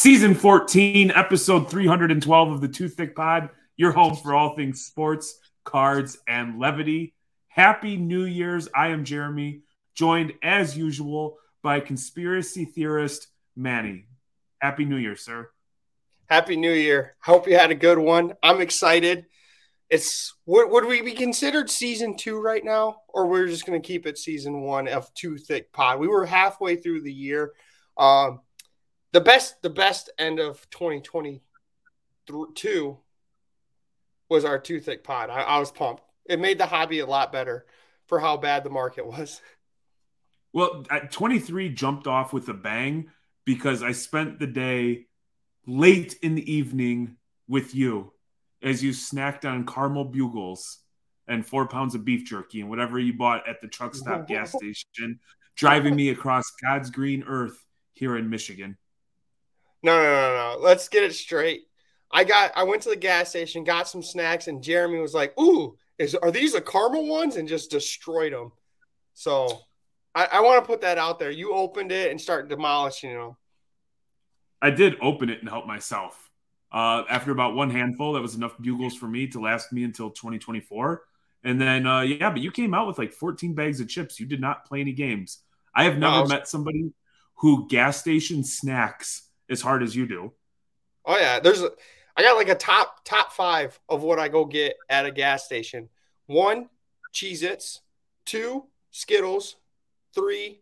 Season 14, episode 312 of the Too Thick Pod, your home for all things sports, cards, and levity. Happy New Year's. I am Jeremy, joined as usual by conspiracy theorist Manny. Happy New Year, sir. Happy New Year. Hope you had a good one. I'm excited. It's would, would we be considered season two right now, or we're just going to keep it season one of Two Thick Pod? We were halfway through the year. Um, the best the best end of 2022 was our Two thick pod. I, I, was pumped. It made the hobby a lot better for how bad the market was. Well, at 23 jumped off with a bang because I spent the day late in the evening with you as you snacked on caramel bugles and four pounds of beef jerky and whatever you bought at the truck stop gas station, driving me across God's green earth here in Michigan. No, no, no, no. Let's get it straight. I got I went to the gas station, got some snacks, and Jeremy was like, "Ooh, is are these the caramel ones?" and just destroyed them. So I, I want to put that out there. You opened it and started demolishing them. I did open it and help myself. Uh, after about one handful, that was enough bugles for me to last me until 2024. And then, uh, yeah, but you came out with like 14 bags of chips. You did not play any games. I have never no, I was... met somebody who gas station snacks as hard as you do. Oh yeah, there's a, I got like a top top five of what I go get at a gas station. One, Cheez Its. Two, Skittles. Three,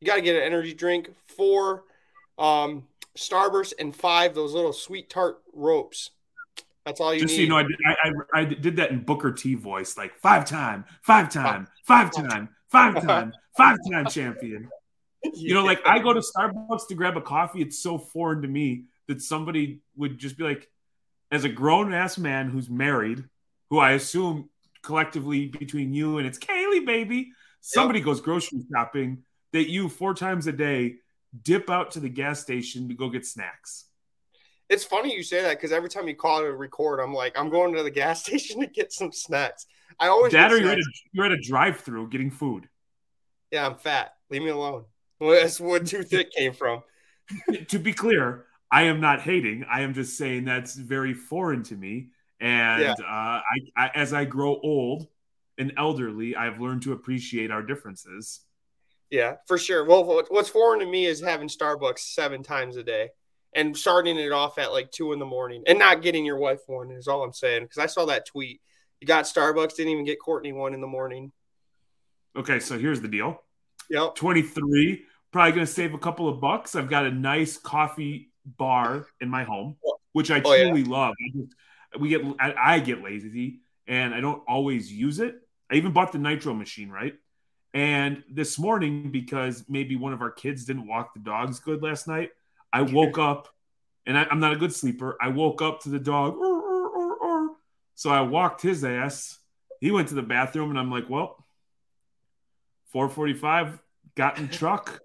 you got to get an energy drink. Four, um, Starburst, and five, those little sweet tart ropes. That's all you Just need. so you know, I did, I, I, I did that in Booker T voice, like five time, five time, five time, five time, five time champion. You know, like I go to Starbucks to grab a coffee. It's so foreign to me that somebody would just be like, as a grown ass man who's married, who I assume collectively between you and it's Kaylee, baby, somebody yep. goes grocery shopping that you four times a day dip out to the gas station to go get snacks. It's funny you say that because every time you call to record, I'm like, I'm going to the gas station to get some snacks. I always that or you're at, a, you're at a drive-through getting food. Yeah, I'm fat. Leave me alone. Well, that's where too thick came from. to be clear, I am not hating. I am just saying that's very foreign to me. And yeah. uh, I, I, as I grow old and elderly, I've learned to appreciate our differences. Yeah, for sure. Well, what's foreign to me is having Starbucks seven times a day and starting it off at like two in the morning and not getting your wife one is all I'm saying. Because I saw that tweet. You got Starbucks, didn't even get Courtney one in the morning. Okay, so here's the deal. Yep. 23 Probably going to save a couple of bucks. I've got a nice coffee bar in my home, which I oh, truly yeah. love. I just, we get I, I get lazy and I don't always use it. I even bought the nitro machine, right? And this morning, because maybe one of our kids didn't walk the dogs good last night, I woke up and I, am not a good sleeper. I woke up to the dog. so I walked his ass. He went to the bathroom, and I'm like, well, 445, got in the truck,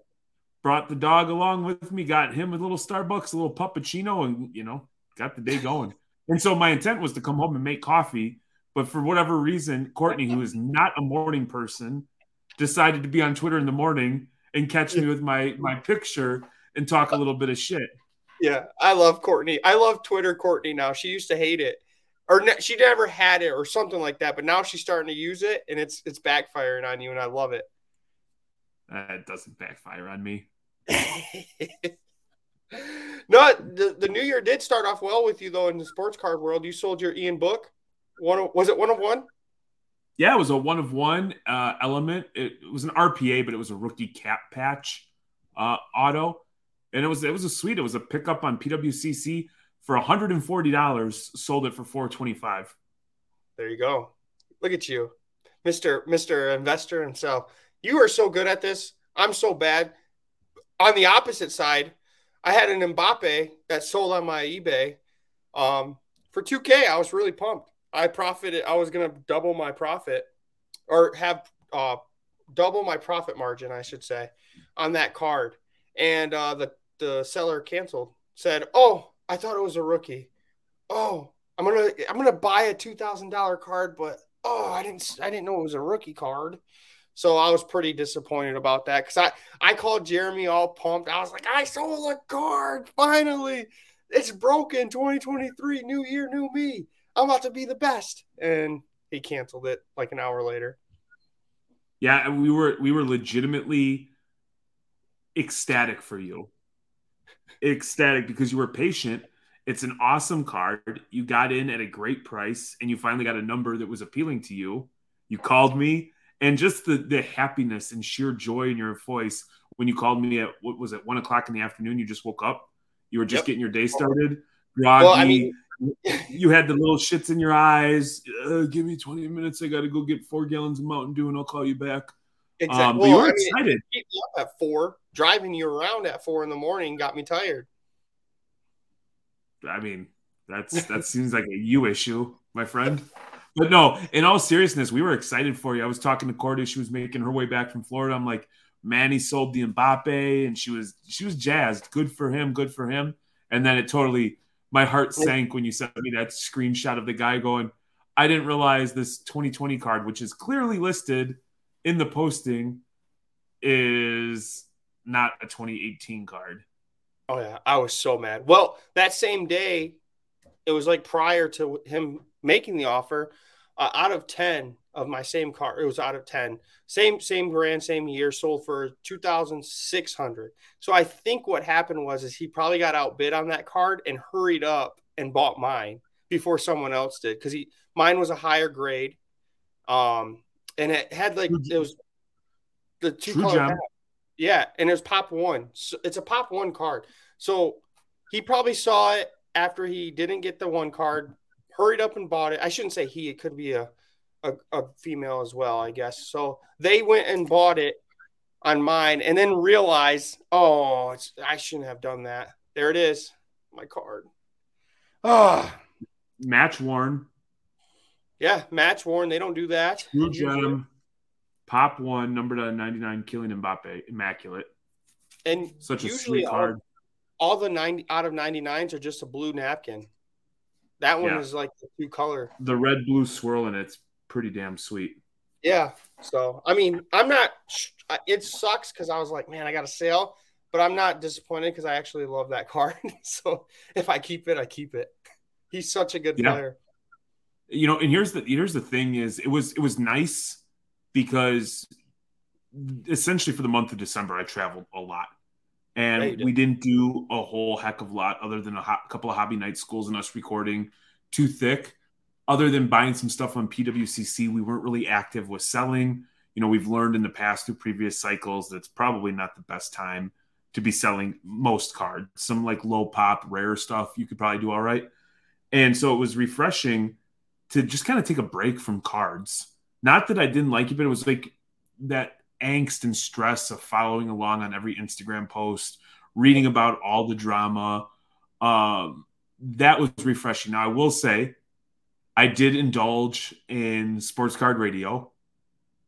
brought the dog along with me, got him a little Starbucks, a little puppuccino, and you know, got the day going. And so my intent was to come home and make coffee, but for whatever reason, Courtney, who is not a morning person, decided to be on Twitter in the morning and catch me with my my picture and talk a little bit of shit. Yeah, I love Courtney. I love Twitter Courtney now. She used to hate it. Or ne- she never had it or something like that, but now she's starting to use it and it's it's backfiring on you and I love it. It doesn't backfire on me. no, the, the new year did start off well with you though in the sports card world. You sold your Ian book. One was it one of one? Yeah, it was a one of one uh, element. It, it, was an RPA, but it was a rookie cap patch uh, auto, and it was it was a sweet. It was a pickup on PWCC for one hundred and forty dollars. Sold it for four twenty five. There you go. Look at you, Mister Mister Investor himself. You are so good at this. I'm so bad on the opposite side, I had an Mbappe that sold on my eBay um, for 2K. I was really pumped. I profited. I was to double my profit or have uh, double my profit margin, I should say, on that card. And uh, the, the seller canceled, said, Oh, I thought it was a rookie. Oh, I'm gonna I'm gonna buy a two thousand dollar card, but oh, I didn't I didn't know it was a rookie card. So I was pretty disappointed about that because I I called Jeremy all pumped. I was like, I sold a card finally. It's broken. 2023, new year, new me. I'm about to be the best. And he canceled it like an hour later. Yeah, we were we were legitimately ecstatic for you. ecstatic because you were patient. It's an awesome card. You got in at a great price and you finally got a number that was appealing to you. You called me and just the the happiness and sheer joy in your voice when you called me at what was it one o'clock in the afternoon. You just woke up. You were just yep. getting your day started. Groggy. Well, I mean, you had the little shits in your eyes. Uh, give me twenty minutes. I got to go get four gallons of Mountain Dew, and I'll call you back. Exactly. Um, well, you were I excited. Mean, me up at four, driving you around at four in the morning got me tired. I mean, that's that seems like a you issue, my friend. But no, in all seriousness, we were excited for you. I was talking to Cordy; she was making her way back from Florida. I'm like, Manny sold the Mbappe, and she was she was jazzed. Good for him. Good for him. And then it totally, my heart sank when you sent me that screenshot of the guy going. I didn't realize this 2020 card, which is clearly listed in the posting, is not a 2018 card. Oh yeah, I was so mad. Well, that same day, it was like prior to him making the offer uh, out of 10 of my same car it was out of 10 same same brand same year sold for 2600 so i think what happened was is he probably got outbid on that card and hurried up and bought mine before someone else did because he mine was a higher grade um and it had like it was the two True color yeah and it was pop one. So it's a pop one card. So he probably saw it after he didn't get the one card hurried up and bought it. I shouldn't say he; it could be a, a, a female as well, I guess. So they went and bought it on mine, and then realized, oh, I shouldn't have done that. There it is, my card. Ah, oh. match worn. Yeah, match worn. They don't do that. True gem, pop one, number to ninety nine, Kylian Mbappe, immaculate. And such a sweet card. All, all the ninety out of ninety nines are just a blue napkin. That one yeah. is like the two color. The red blue swirl and it's pretty damn sweet. Yeah. So I mean, I'm not. It sucks because I was like, man, I got a sale, but I'm not disappointed because I actually love that card. so if I keep it, I keep it. He's such a good yeah. player. You know, and here's the here's the thing is it was it was nice because essentially for the month of December I traveled a lot and yeah, did. we didn't do a whole heck of a lot other than a ho- couple of hobby night schools and us recording too thick. Other than buying some stuff on PWCC, we weren't really active with selling. You know, we've learned in the past through previous cycles that's probably not the best time to be selling most cards. Some like low pop, rare stuff, you could probably do all right. And so it was refreshing to just kind of take a break from cards. Not that I didn't like it, but it was like that angst and stress of following along on every Instagram post, reading about all the drama. Um, that was refreshing. Now, I will say, I did indulge in sports card radio,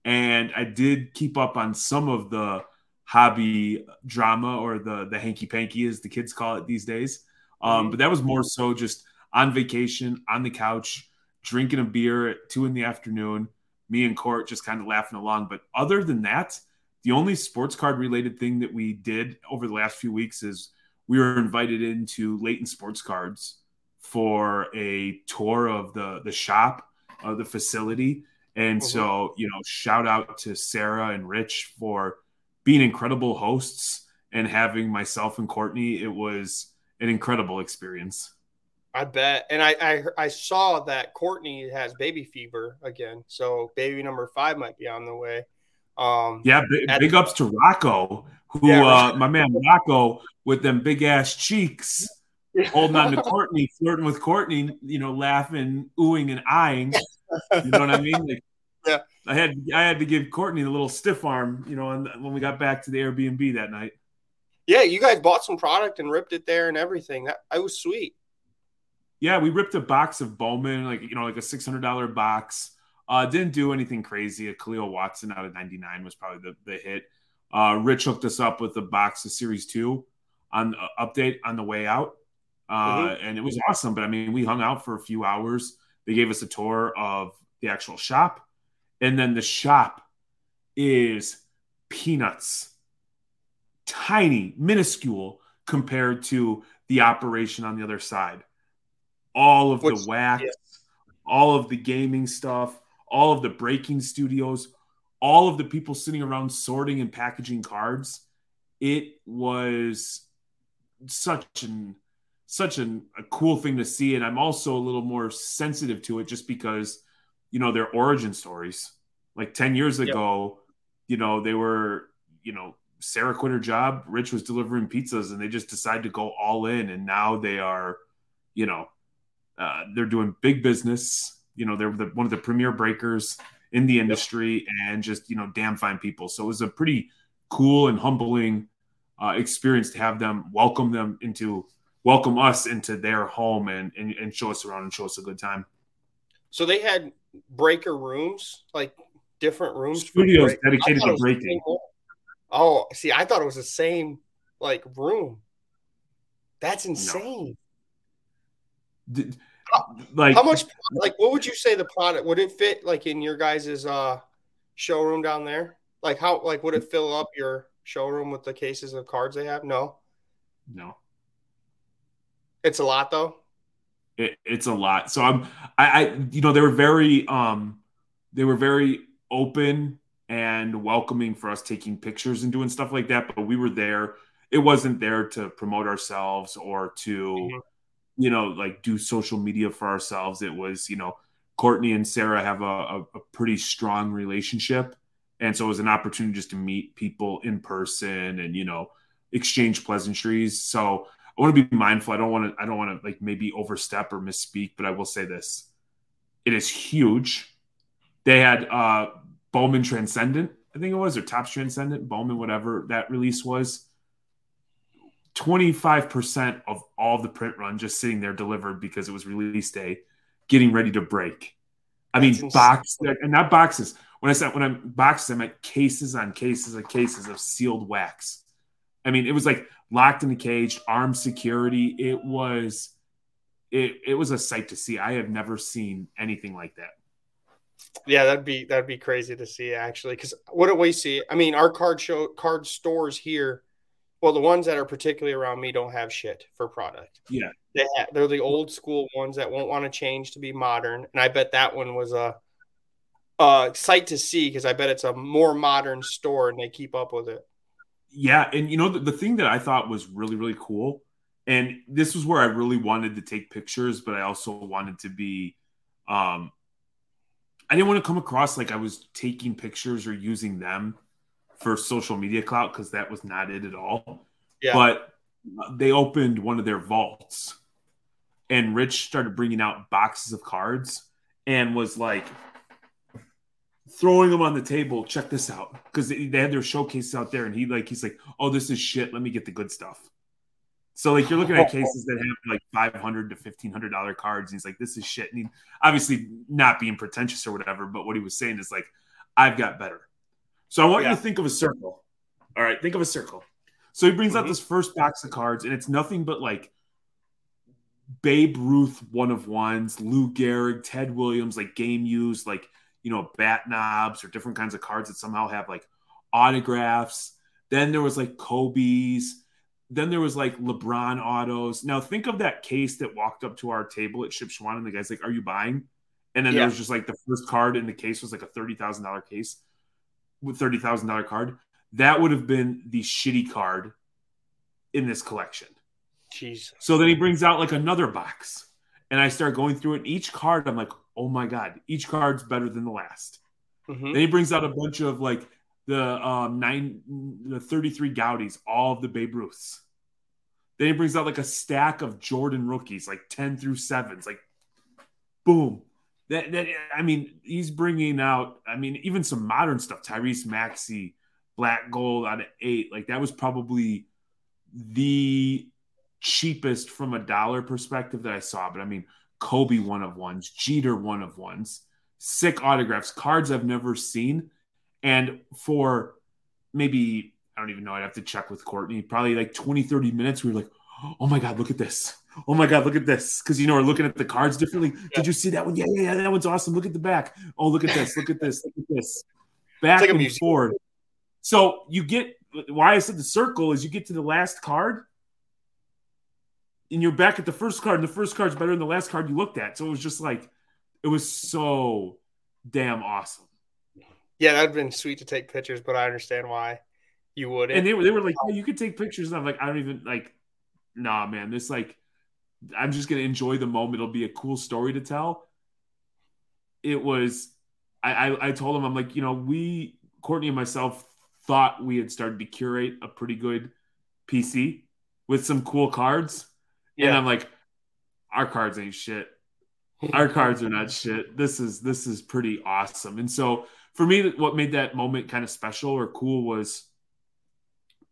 and I did keep up on some of the hobby drama or the the hanky panky, as the kids call it these days. Um, mm-hmm. but that was more so just on vacation on the couch, drinking a beer at two in the afternoon me and Court just kind of laughing along. But other than that, the only sports card related thing that we did over the last few weeks is we were invited into Layton Sports Cards for a tour of the the shop of the facility. And mm-hmm. so, you know, shout out to Sarah and Rich for being incredible hosts and having myself and Courtney. It was an incredible experience. I bet. And I, I I saw that Courtney has baby fever again, so baby number five might be on the way. Um, yeah, big, big ups to Rocco, who yeah, uh, my man Rocco with them big ass cheeks, holding on to Courtney, flirting with Courtney, you know, laughing, oohing, and eyeing. You know what I mean? Like, yeah. I had I had to give Courtney a little stiff arm, you know, when we got back to the Airbnb that night. Yeah, you guys bought some product and ripped it there and everything. That I was sweet. Yeah, we ripped a box of Bowman, like you know, like a six hundred dollar box. Uh, didn't do anything crazy. A Khalil Watson out of ninety nine was probably the, the hit. Uh, Rich hooked us up with a box of Series Two on uh, update on the way out. uh, mm-hmm. and it was awesome. But I mean, we hung out for a few hours. They gave us a tour of the actual shop, and then the shop is peanuts, tiny, minuscule compared to the operation on the other side. All of Which, the wax, yeah. all of the gaming stuff, all of the breaking studios, all of the people sitting around sorting and packaging cards. It was such an such an, a cool thing to see, and I'm also a little more sensitive to it just because you know their origin stories. Like ten years ago, yep. you know they were you know Sarah quit her job, Rich was delivering pizzas, and they just decided to go all in, and now they are, you know, uh, they're doing big business. You know, they're the, one of the premier breakers in the industry, and just you know, damn fine people. So it was a pretty cool and humbling uh, experience to have them welcome them into welcome us into their home and, and and show us around and show us a good time. So they had breaker rooms, like different rooms, studios dedicated to breaking. Oh, see, I thought it was the same like room. That's insane. No. Like how much like what would you say the product would it fit like in your guys's uh showroom down there? Like how like would it fill up your showroom with the cases of cards they have? No. No. It's a lot though. It, it's a lot. So I'm I, I you know they were very um they were very open and welcoming for us taking pictures and doing stuff like that. But we were there. It wasn't there to promote ourselves or to, mm-hmm. You know, like do social media for ourselves. It was, you know, Courtney and Sarah have a, a, a pretty strong relationship. And so it was an opportunity just to meet people in person and, you know, exchange pleasantries. So I want to be mindful. I don't want to, I don't want to like maybe overstep or misspeak, but I will say this. It is huge. They had uh Bowman Transcendent, I think it was, or Topps Transcendent, Bowman, whatever that release was. 25% of all the print run just sitting there delivered because it was release day, getting ready to break. I That's mean, box and not boxes. When I said when I'm boxes, I meant cases on cases of cases of sealed wax. I mean, it was like locked in a cage, armed security. It was it it was a sight to see. I have never seen anything like that. Yeah, that'd be that'd be crazy to see actually. Because what do we see? I mean, our card show card stores here. Well, the ones that are particularly around me don't have shit for product. Yeah, they have, they're the old school ones that won't want to change to be modern. And I bet that one was a, a sight to see because I bet it's a more modern store and they keep up with it. Yeah, and you know the, the thing that I thought was really really cool, and this was where I really wanted to take pictures, but I also wanted to be um I didn't want to come across like I was taking pictures or using them for social media clout because that was not it at all. Yeah. But they opened one of their vaults and Rich started bringing out boxes of cards and was like throwing them on the table. Check this out because they, they had their showcases out there, and he like he's like, "Oh, this is shit. Let me get the good stuff." So like you're looking at cases that have like five hundred to fifteen hundred dollar cards, and he's like, "This is shit." And he, obviously not being pretentious or whatever, but what he was saying is like, "I've got better." So I want yeah. you to think of a circle. All right, think of a circle. So he brings mm-hmm. out this first box of cards, and it's nothing but like Babe Ruth one of ones, Lou Gehrig, Ted Williams, like game used, like you know, bat knobs or different kinds of cards that somehow have like autographs. Then there was like Kobe's then there was like LeBron autos. Now think of that case that walked up to our table at Shipshewana, and the guy's like, "Are you buying?" And then yeah. there was just like the first card in the case was like a thirty thousand dollar case with thirty thousand dollar card. That would have been the shitty card in this collection. Jeez. So then he brings out like another box, and I start going through it. Each card, I'm like, "Oh my god, each card's better than the last." Mm-hmm. Then he brings out a bunch of like the um, nine, the 33 Goudeys, all of the Babe Ruths. Then he brings out like a stack of Jordan rookies, like 10 through sevens, like boom. That, that I mean, he's bringing out, I mean, even some modern stuff. Tyrese Maxey, Black Gold out of eight. Like that was probably the cheapest from a dollar perspective that I saw. But I mean, Kobe one of ones, Jeter one of ones, sick autographs, cards I've never seen and for maybe, I don't even know, I'd have to check with Courtney, probably like 20, 30 minutes, we were like, oh my god, look at this. Oh my god, look at this. Because you know, we're looking at the cards differently. Yeah. Did you see that one? Yeah, yeah, yeah, that one's awesome. Look at the back. Oh, look at this. Look at this. Look at this. Back like and forward. So you get why I said the circle is you get to the last card and you're back at the first card, and the first card's better than the last card you looked at. So it was just like it was so damn awesome. Yeah, that'd been sweet to take pictures, but I understand why you wouldn't. And they were they were like, oh, you could take pictures. And I'm like, I don't even like, nah, man. This like, I'm just gonna enjoy the moment. It'll be a cool story to tell. It was, I I, I told him I'm like, you know, we Courtney and myself thought we had started to curate a pretty good PC with some cool cards. Yeah. And I'm like, our cards ain't shit. Our cards are not shit. This is this is pretty awesome. And so for me, what made that moment kind of special or cool was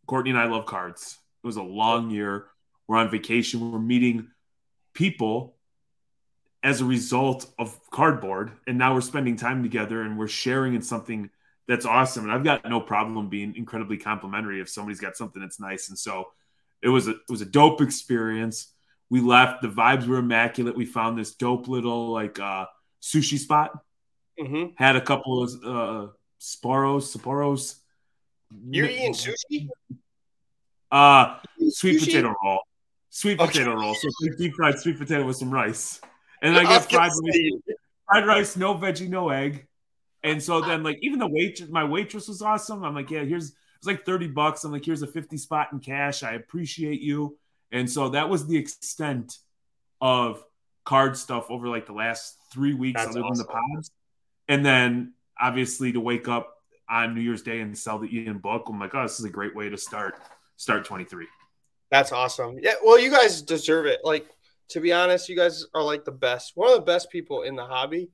Courtney and I love cards. It was a long year. We're on vacation. We're meeting people as a result of cardboard. And now we're spending time together and we're sharing in something that's awesome. And I've got no problem being incredibly complimentary if somebody's got something that's nice. And so it was a it was a dope experience. We left. The vibes were immaculate. We found this dope little like uh sushi spot. Mm-hmm. Had a couple of uh Sporos, Sapporos. You're eating sushi? Uh sweet sushi? potato roll. Sweet okay. potato roll. So deep fried sweet potato with some rice. And I get fried rice, fried rice, no veggie, no egg. And so then, like, even the waitress, my waitress was awesome. I'm like, yeah, here's it's like 30 bucks. I'm like, here's a 50 spot in cash. I appreciate you. And so that was the extent of card stuff over like the last three weeks, That's other awesome. than the pods. And then obviously to wake up on New Year's Day and sell the Ian book, I'm like, oh, this is a great way to start start 23. That's awesome. Yeah, well, you guys deserve it. Like to be honest, you guys are like the best, one of the best people in the hobby.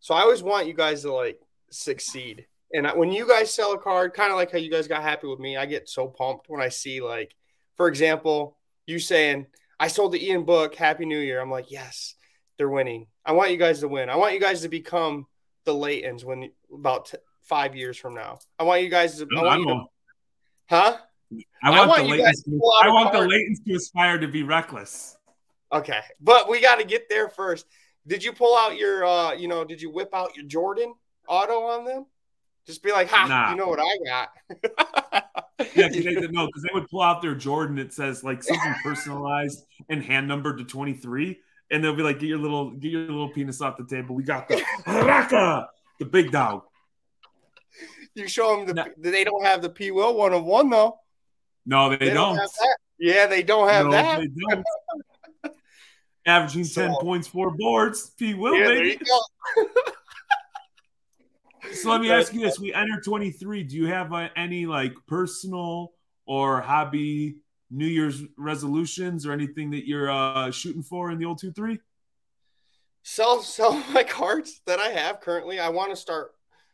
So I always want you guys to like succeed. And when you guys sell a card, kind of like how you guys got happy with me, I get so pumped when I see, like, for example, you saying, I sold the Ian book, Happy New Year. I'm like, yes, they're winning. I want you guys to win. I want you guys to become the Laytons when about t- five years from now. I want you guys to, I want you to, huh? I want, I want the Laytons, to, I want the to aspire to be reckless. Okay. But we got to get there first. Did you pull out your, uh, you know, did you whip out your Jordan? auto on them? Just be like, ha, nah. you know what I got. yeah, because they, no, because they would pull out their Jordan. It says like something personalized and hand numbered to 23. And they'll be like, get your little get your little penis off the table. We got the Raka, the big dog. You show them the no. they don't have the P Will one of one though. No, they, they don't. don't yeah, they don't have no, that. They don't. Averaging so, 10 points, four boards. P Will, yeah, baby. So let me ask you this: We enter 23. Do you have uh, any like personal or hobby New Year's resolutions or anything that you're uh, shooting for in the old two three? Sell sell my cards that I have currently. I want to start.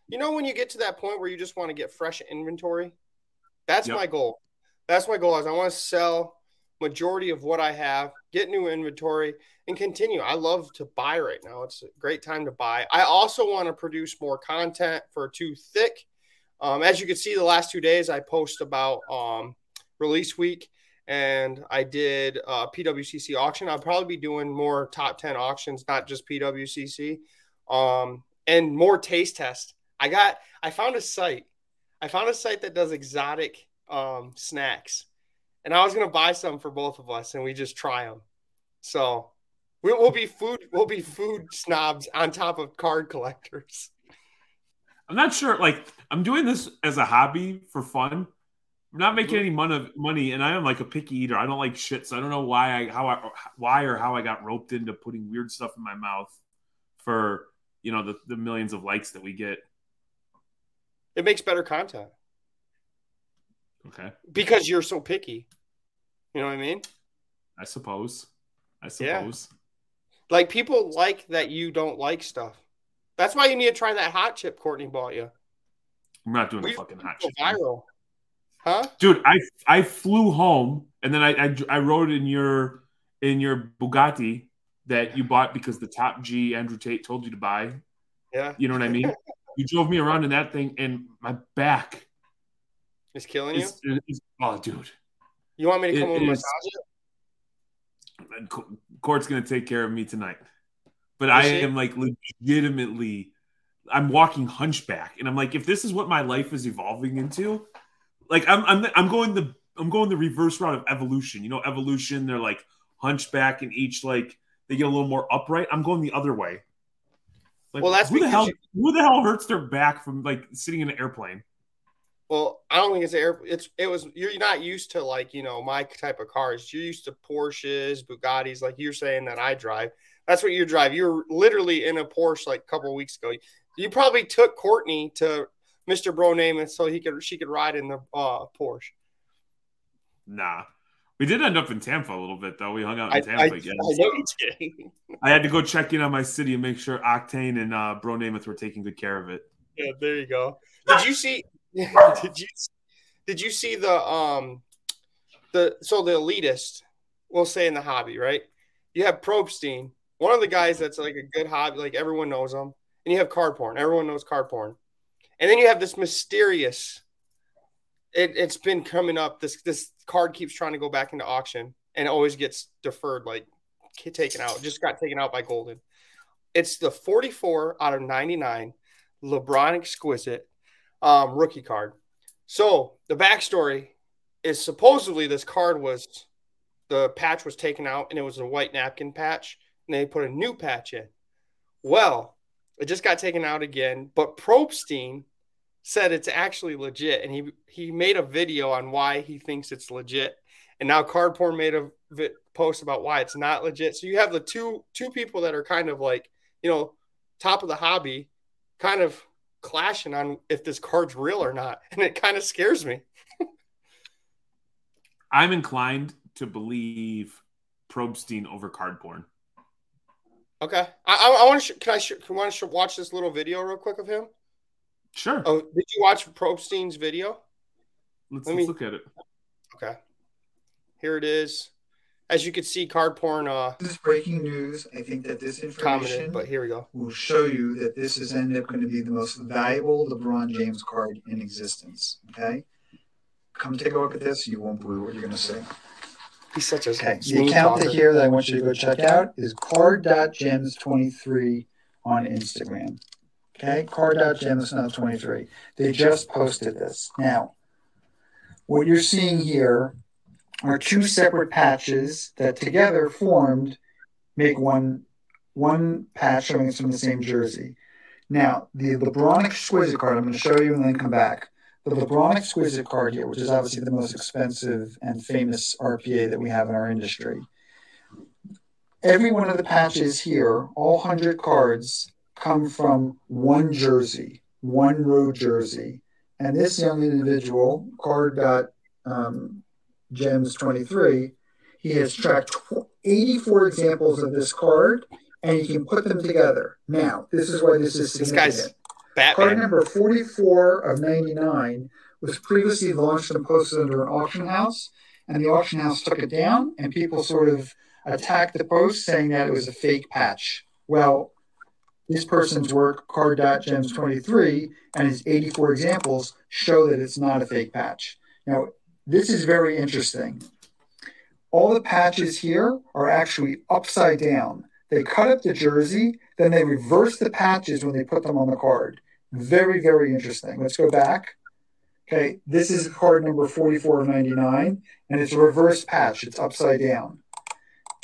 You know, when you get to that point where you just want to get fresh inventory, that's yep. my goal. That's my goal. Is I want to sell majority of what I have, get new inventory, and continue. I love to buy right now. It's a great time to buy. I also want to produce more content for Too Thick. Um, as you can see, the last two days I post about um, release week, and I did a PWCC auction. I'll probably be doing more top ten auctions, not just PWCC, um, and more taste test. I got. I found a site. I found a site that does exotic um, snacks and I was gonna buy some for both of us, and we just try them. So we, will be food. We'll be food snobs on top of card collectors. I'm not sure. Like I'm doing this as a hobby for fun. I'm not making any money, money, and I am like a picky eater. I don't like shit, so I don't know why I how I why or how I got roped into putting weird stuff in my mouth for you know the, the millions of likes that we get. It makes better content. Okay. Because you're so picky. You know what I mean? I suppose. I suppose. Yeah. Like people like that you don't like stuff. That's why you need to try that hot chip Courtney bought you. I'm not doing we, the fucking hot chip. Viral. Huh? Dude, I I flew home and then I, I I wrote in your in your Bugatti that you bought because the top G Andrew Tate told you to buy. Yeah. You know what I mean? you drove me around in that thing and my back it's killing you. It's, it's, oh, dude. You want me to come it, over massage it? Court's gonna take care of me tonight. But I am like legitimately, I'm walking hunchback, and I'm like, if this is what my life is evolving into, like I'm I'm I'm going the I'm going the reverse route of evolution. You know, evolution. They're like hunchback, and each like they get a little more upright. I'm going the other way. Like, well, that's who the hell you... who the hell hurts their back from like sitting in an airplane. Well, I don't think it's air. It's it was you're not used to like you know my type of cars. You're used to Porsches, Bugattis, like you're saying that I drive. That's what you drive. You are literally in a Porsche like a couple weeks ago. You probably took Courtney to Mr. Bro Namath so he could she could ride in the uh, Porsche. Nah, we did end up in Tampa a little bit though. We hung out in I, Tampa I, again. I, I, had to go check in on my city and make sure Octane and uh, Bro Namath were taking good care of it. Yeah, there you go. Did you see? did you did you see the um the so the elitist? We'll say in the hobby, right? You have Probstein, one of the guys that's like a good hobby, like everyone knows him, and you have card porn. Everyone knows card porn, and then you have this mysterious. It, it's been coming up. This this card keeps trying to go back into auction and always gets deferred, like taken out. Just got taken out by golden It's the 44 out of 99 LeBron Exquisite um, rookie card. So the backstory is supposedly this card was the patch was taken out and it was a white napkin patch, and they put a new patch in. Well, it just got taken out again, but Probstein said it's actually legit, and he he made a video on why he thinks it's legit, and now Card Porn made a post about why it's not legit. So you have the two two people that are kind of like you know top of the hobby, kind of clashing on if this card's real or not, and it kind of scares me. I'm inclined to believe Probstein over card porn. Okay, I, I, I want to. Sh- can I? Sh- can want to sh- watch this little video real quick of him? Sure. Oh, did you watch Probstein's video? Let's, Let me, let's look at it. Okay. Here it is as you can see, card porn. Uh, this is breaking news. I think that this information, but here we go, will show you that this is ended up going to be the most valuable LeBron James card in existence. Okay, come take a look at this. You won't believe what you're going to see. He's such a okay. The account that here that I want you to go check out is card.gems23 on Instagram. Okay, card.gems23. They just posted this. Now, what you're seeing here are two separate patches that together formed make one one patch showing it's from the same jersey. Now, the LeBron Exquisite card, I'm going to show you and then come back. The LeBron Exquisite card here, which is obviously the most expensive and famous RPA that we have in our industry. Every one of the patches here, all 100 cards, come from one jersey, one road jersey. And this young individual, card got um, Gems 23, he has tracked 84 examples of this card and he can put them together. Now, this is why this is significant. This card number 44 of 99 was previously launched and posted under an auction house, and the auction house took it down, and people sort of attacked the post saying that it was a fake patch. Well, this person's work, card.gems23, and his 84 examples show that it's not a fake patch. Now, this is very interesting. All the patches here are actually upside down. They cut up the jersey, then they reverse the patches when they put them on the card. Very, very interesting. Let's go back. Okay, this is card number 44 of 99, and it's a reverse patch. It's upside down.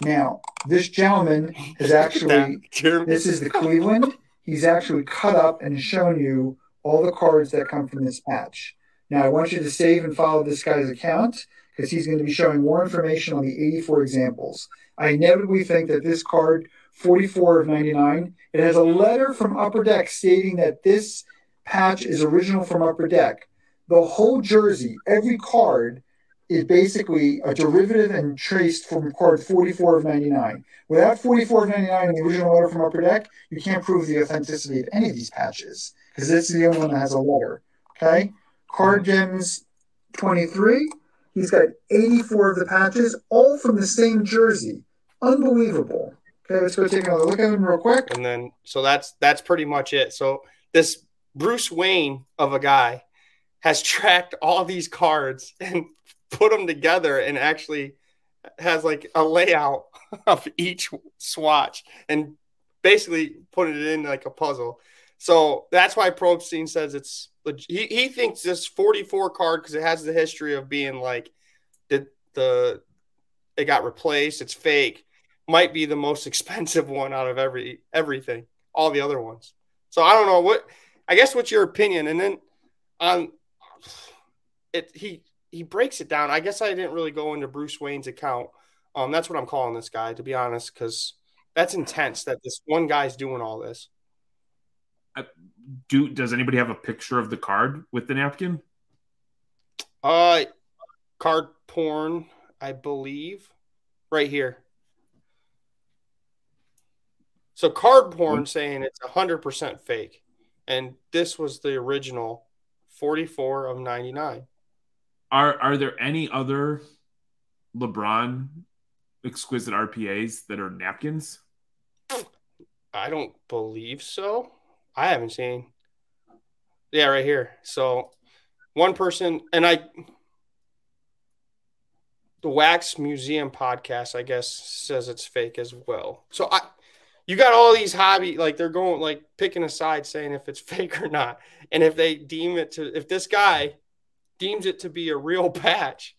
Now, this gentleman has actually, this is the Cleveland. He's actually cut up and shown you all the cards that come from this patch. Now, I want you to save and follow this guy's account because he's going to be showing more information on the 84 examples. I inevitably think that this card, 44 of 99, it has a letter from Upper Deck stating that this patch is original from Upper Deck. The whole jersey, every card, is basically a derivative and traced from card 44 of 99. Without 44 of 99 and the original letter from Upper Deck, you can't prove the authenticity of any of these patches because it's the only one that has a letter. Okay? Card Gems 23. He's got 84 of the patches, all from the same jersey. Unbelievable. Okay, let's go take another look at them real quick. And then, so that's that's pretty much it. So this Bruce Wayne of a guy has tracked all these cards and put them together and actually has like a layout of each swatch and basically put it in like a puzzle. So that's why Probstein says it's he, he thinks this 44 card because it has the history of being like the the it got replaced, it's fake, might be the most expensive one out of every everything, all the other ones. So I don't know what I guess what's your opinion? And then on it he he breaks it down. I guess I didn't really go into Bruce Wayne's account. Um, that's what I'm calling this guy, to be honest, because that's intense that this one guy's doing all this. Do does anybody have a picture of the card with the napkin? Uh, card porn, I believe, right here. So card porn saying it's hundred percent fake, and this was the original, forty four of ninety nine. Are are there any other LeBron exquisite RPAs that are napkins? I don't believe so. I haven't seen. Yeah, right here. So one person and I the Wax Museum podcast, I guess, says it's fake as well. So I you got all these hobby like they're going like picking a side saying if it's fake or not. And if they deem it to if this guy deems it to be a real patch,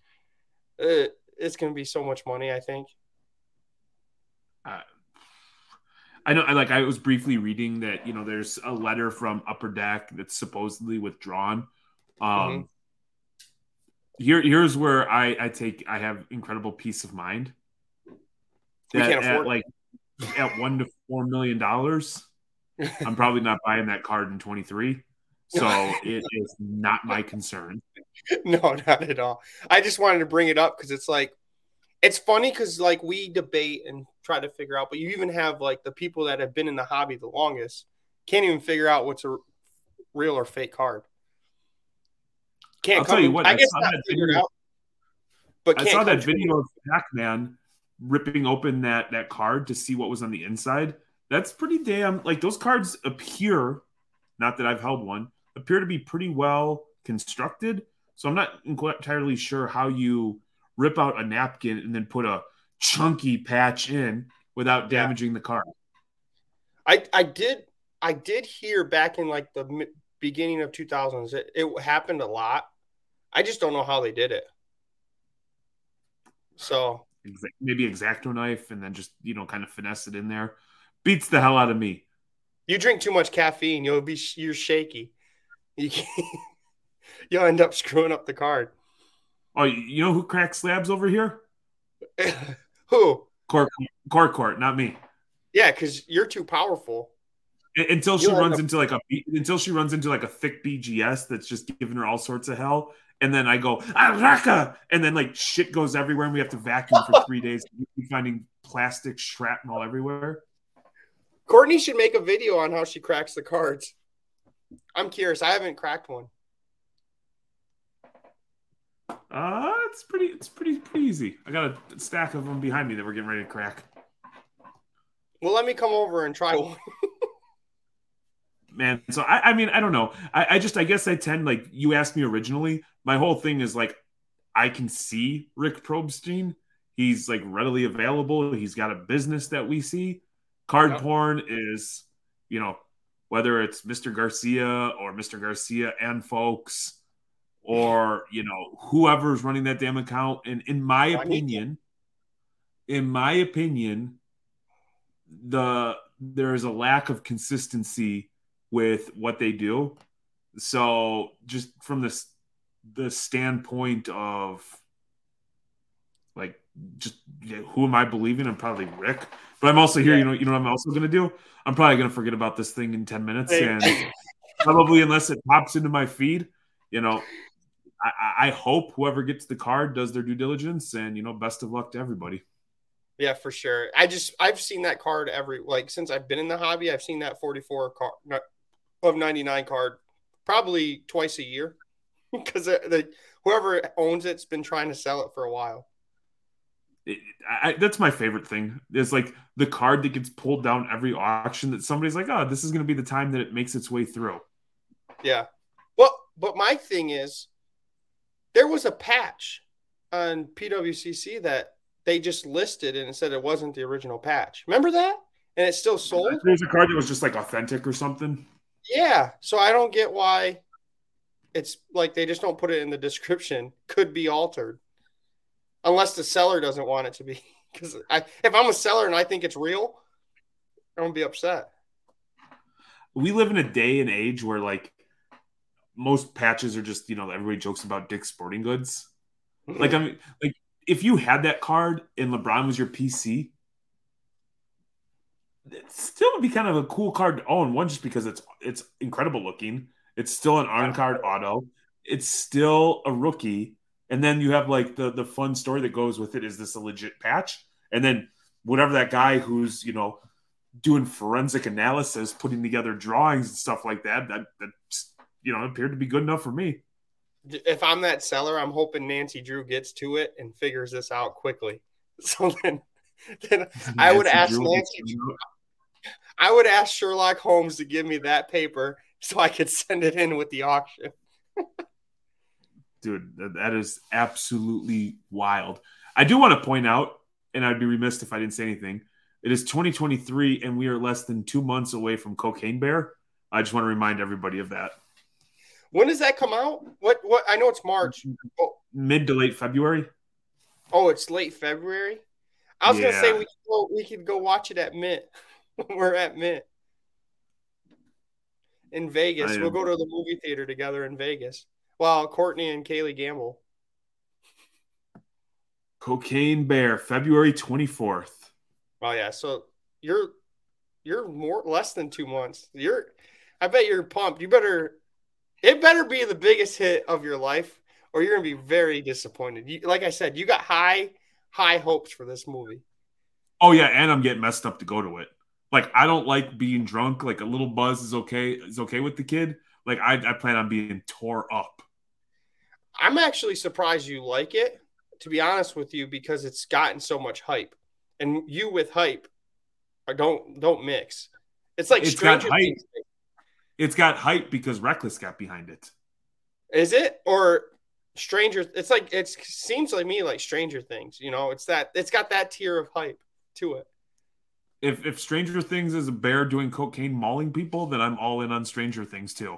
uh, it's going to be so much money. I think. Uh, I know. I like. I was briefly reading that you know there's a letter from Upper Deck that's supposedly withdrawn. Um, mm-hmm. Here, here's where I I take I have incredible peace of mind. That at afford- like at one to four million dollars, I'm probably not buying that card in 23. So it is not my concern. No, not at all. I just wanted to bring it up because it's like it's funny because like we debate and try to figure out, but you even have like the people that have been in the hobby the longest can't even figure out what's a real or fake card. Can't I'll tell you what. I, I guess not figured out. But I saw that video of Pac-Man ripping open that that card to see what was on the inside. That's pretty damn like those cards appear. Not that I've held one appear to be pretty well constructed. So I'm not entirely sure how you rip out a napkin and then put a chunky patch in without damaging the car. I I did I did hear back in like the beginning of 2000s it, it happened a lot. I just don't know how they did it. So maybe exacto knife and then just you know kind of finesse it in there beats the hell out of me. You drink too much caffeine, you'll be you're shaky. You you'll end up screwing up the card. Oh, you know who cracks slabs over here? who? Court, court, court, not me. Yeah, because you're too powerful. Until she You'll runs into like a until she runs into like a thick BGS that's just giving her all sorts of hell, and then I go Araka, and then like shit goes everywhere, and we have to vacuum for three days, finding plastic shrapnel everywhere. Courtney should make a video on how she cracks the cards. I'm curious. I haven't cracked one. Uh, it's pretty. It's pretty pretty easy. I got a stack of them behind me that we're getting ready to crack. Well, let me come over and try one. Man, so I, I mean, I don't know. I, I just, I guess I tend like you asked me originally. My whole thing is like, I can see Rick Probstein. He's like readily available. He's got a business that we see. Card yep. porn is, you know, whether it's Mr. Garcia or Mr. Garcia and folks or you know whoever's running that damn account. And in my opinion in my opinion the there is a lack of consistency with what they do. So just from this the standpoint of like just who am i believing? I'm probably rick but i'm also here yeah. you know you know what i'm also going to do? I'm probably going to forget about this thing in 10 minutes and probably unless it pops into my feed you know I, I hope whoever gets the card does their due diligence, and you know, best of luck to everybody. Yeah, for sure. I just I've seen that card every like since I've been in the hobby. I've seen that 44 card of 99 card probably twice a year because the whoever owns it's been trying to sell it for a while. It, I, that's my favorite thing. Is like the card that gets pulled down every auction that somebody's like, oh, this is going to be the time that it makes its way through. Yeah. Well, but my thing is, there was a patch on PWCC that they just listed and said it wasn't the original patch. Remember that? And it still sold. There's a card that was just like authentic or something. Yeah, so I don't get why it's like they just don't put it in the description. Could be altered, unless the seller doesn't want it to be. Because if I'm a seller and I think it's real, I'm gonna be upset. We live in a day and age where like most patches are just you know everybody jokes about Dick's Sporting Goods. Mm-hmm. Like I mean, like if you had that card and LeBron was your PC, it still would be kind of a cool card to own. One, just because it's it's incredible looking. It's still an on card auto. It's still a rookie. And then you have like the the fun story that goes with it. Is this a legit patch? And then whatever that guy who's you know doing forensic analysis, putting together drawings and stuff like that, that that you know appeared to be good enough for me. If I'm that seller, I'm hoping Nancy Drew gets to it and figures this out quickly. So then, then I would ask Drew Nancy. Drew, I would ask Sherlock Holmes to give me that paper so I could send it in with the auction. Dude, that is absolutely wild. I do want to point out, and I'd be remiss if I didn't say anything. It is 2023, and we are less than two months away from Cocaine Bear. I just want to remind everybody of that. When does that come out? What? What? I know it's March. Oh. Mid to late February. Oh, it's late February. I was yeah. gonna say we could, go, we could go watch it at Mint. We're at Mint in Vegas. We'll go to the movie theater together in Vegas. While Courtney and Kaylee gamble. Cocaine Bear, February twenty fourth. Oh yeah, so you're you're more less than two months. You're, I bet you're pumped. You better, it better be the biggest hit of your life, or you're gonna be very disappointed. You, like I said, you got high high hopes for this movie. Oh yeah, and I'm getting messed up to go to it like I don't like being drunk. Like a little buzz is okay is okay with the kid. Like I, I plan on being tore up. I'm actually surprised you like it, to be honest with you, because it's gotten so much hype, and you with hype, uh, don't don't mix. It's like it's got hype. Things. It's got hype because Reckless got behind it. Is it or Stranger? It's like it seems like me like Stranger Things. You know, it's that it's got that tier of hype to it if if Stranger Things is a bear doing cocaine mauling people, then I'm all in on Stranger Things too.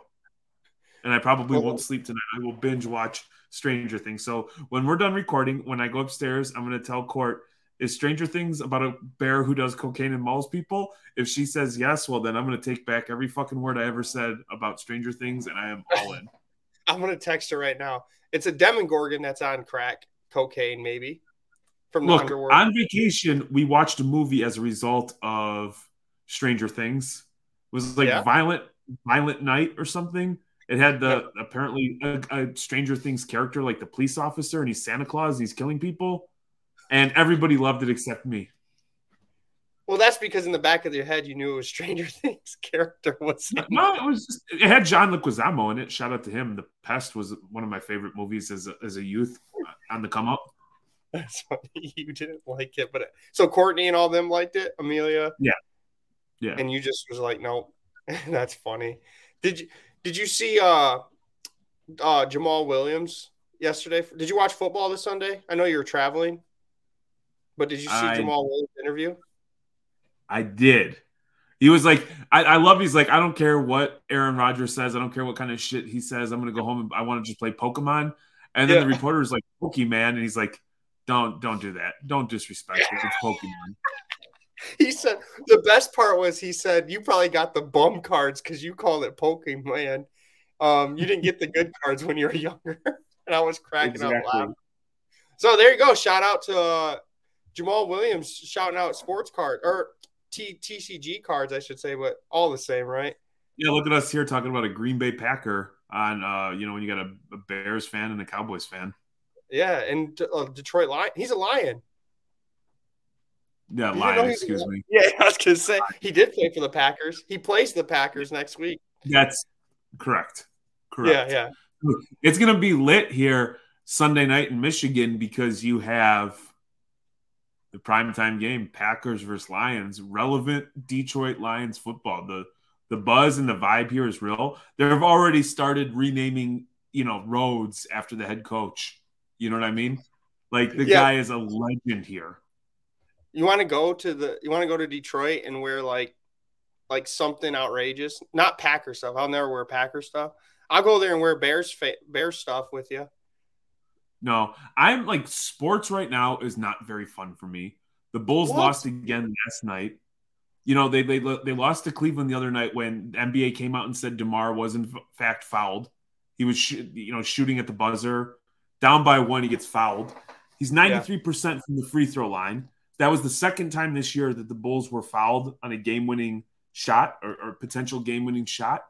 And I probably oh. won't sleep tonight. I will binge watch Stranger Things. So when we're done recording, when I go upstairs, I'm going to tell Court, is Stranger Things about a bear who does cocaine and mauls people? If she says yes, well, then I'm going to take back every fucking word I ever said about Stranger Things, and I am all in. I'm going to text her right now. It's a Demogorgon that's on crack, cocaine, maybe from Look, underworld. On vacation, we watched a movie as a result of Stranger Things. It was like yeah. violent, violent night or something. It had the apparently a, a, Stranger Things character, like the police officer, and he's Santa Claus. And he's killing people, and everybody loved it except me. Well, that's because in the back of your head you knew it was Stranger Things character was. No, it was. Just, it had John Leguizamo in it. Shout out to him. The Pest was one of my favorite movies as a, as a youth on the come up. That's funny. You didn't like it, but so Courtney and all them liked it. Amelia, yeah, yeah, and you just was like, nope. That's funny. Did you did you see uh uh Jamaal Williams yesterday? Did you watch football this Sunday? I know you were traveling, but did you see I, Jamaal Williams interview? I did. He was like, I, I, love. He's like, I don't care what Aaron Rodgers says. I don't care what kind of shit he says. I'm gonna go home and I want to just play Pokemon. And then yeah. the reporter is like, Pokemon, and he's like, don't don't do that. Don't disrespect it. It's Pokemon. he said the best part was he said you probably got the bum cards because you called it Pokemon. Um, you didn't get the good cards when you were younger, and I was cracking exactly. up loud. So there you go. Shout out to uh, Jamaal Williams shouting out sports card or T- TCG cards, I should say, but all the same, right? Yeah, look at us here talking about a Green Bay Packer on, uh, you know, when you got a, a Bears fan and a Cowboys fan. Yeah, and uh, Detroit Lion. He's a Lion. Yeah, Lion. Excuse me. Yeah, I was gonna say he did play for the Packers. He plays the Packers next week. That's correct. Correct. Yeah, yeah. It's gonna be lit here Sunday night in Michigan because you have the primetime game, Packers versus Lions, relevant Detroit Lions football. The the buzz and the vibe here is real. They've already started renaming, you know, roads after the head coach. You know what I mean? Like the yeah. guy is a legend here. You want to go to the you want to go to Detroit and wear like like something outrageous, not Packer stuff. I'll never wear Packer stuff. I'll go there and wear Bears fa- Bears stuff with you. No, I'm like sports right now is not very fun for me. The Bulls what? lost again last night. You know they they they lost to Cleveland the other night when NBA came out and said DeMar was in fact fouled. He was sh- you know shooting at the buzzer, down by one. He gets fouled. He's 93% from the free throw line. That was the second time this year that the Bulls were fouled on a game winning shot or, or potential game winning shot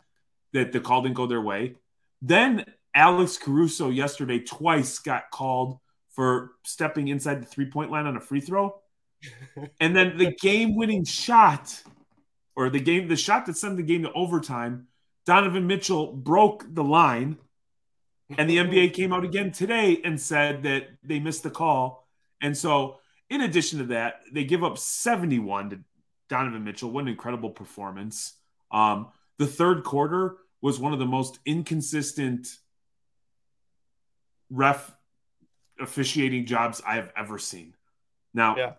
that the call didn't go their way. Then Alex Caruso yesterday twice got called for stepping inside the three point line on a free throw. and then the game winning shot or the game, the shot that sent the game to overtime, Donovan Mitchell broke the line and the NBA came out again today and said that they missed the call. And so, in addition to that, they give up 71 to Donovan Mitchell. What an incredible performance. Um, the third quarter was one of the most inconsistent ref officiating jobs I have ever seen. Now, yeah.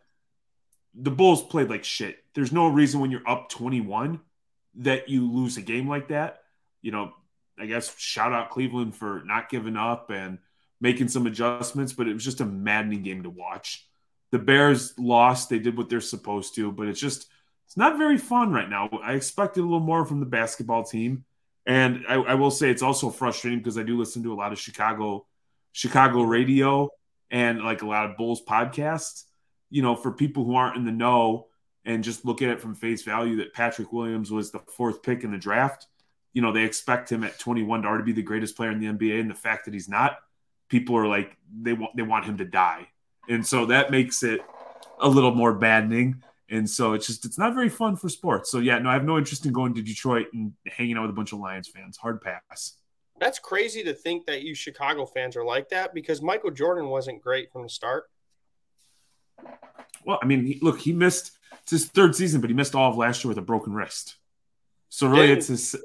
the Bulls played like shit. There's no reason when you're up 21 that you lose a game like that. You know, I guess shout out Cleveland for not giving up and making some adjustments, but it was just a maddening game to watch. The Bears lost. They did what they're supposed to, but it's just it's not very fun right now. I expected a little more from the basketball team. And I, I will say it's also frustrating because I do listen to a lot of Chicago Chicago radio and like a lot of Bulls podcasts. You know, for people who aren't in the know and just look at it from face value that Patrick Williams was the fourth pick in the draft you know, they expect him at 21 to already be the greatest player in the NBA. And the fact that he's not, people are like, they want, they want him to die. And so that makes it a little more maddening. And so it's just, it's not very fun for sports. So yeah, no, I have no interest in going to Detroit and hanging out with a bunch of Lions fans. Hard pass. That's crazy to think that you Chicago fans are like that because Michael Jordan wasn't great from the start. Well, I mean, look, he missed it's his third season, but he missed all of last year with a broken wrist. So really, yeah. it's his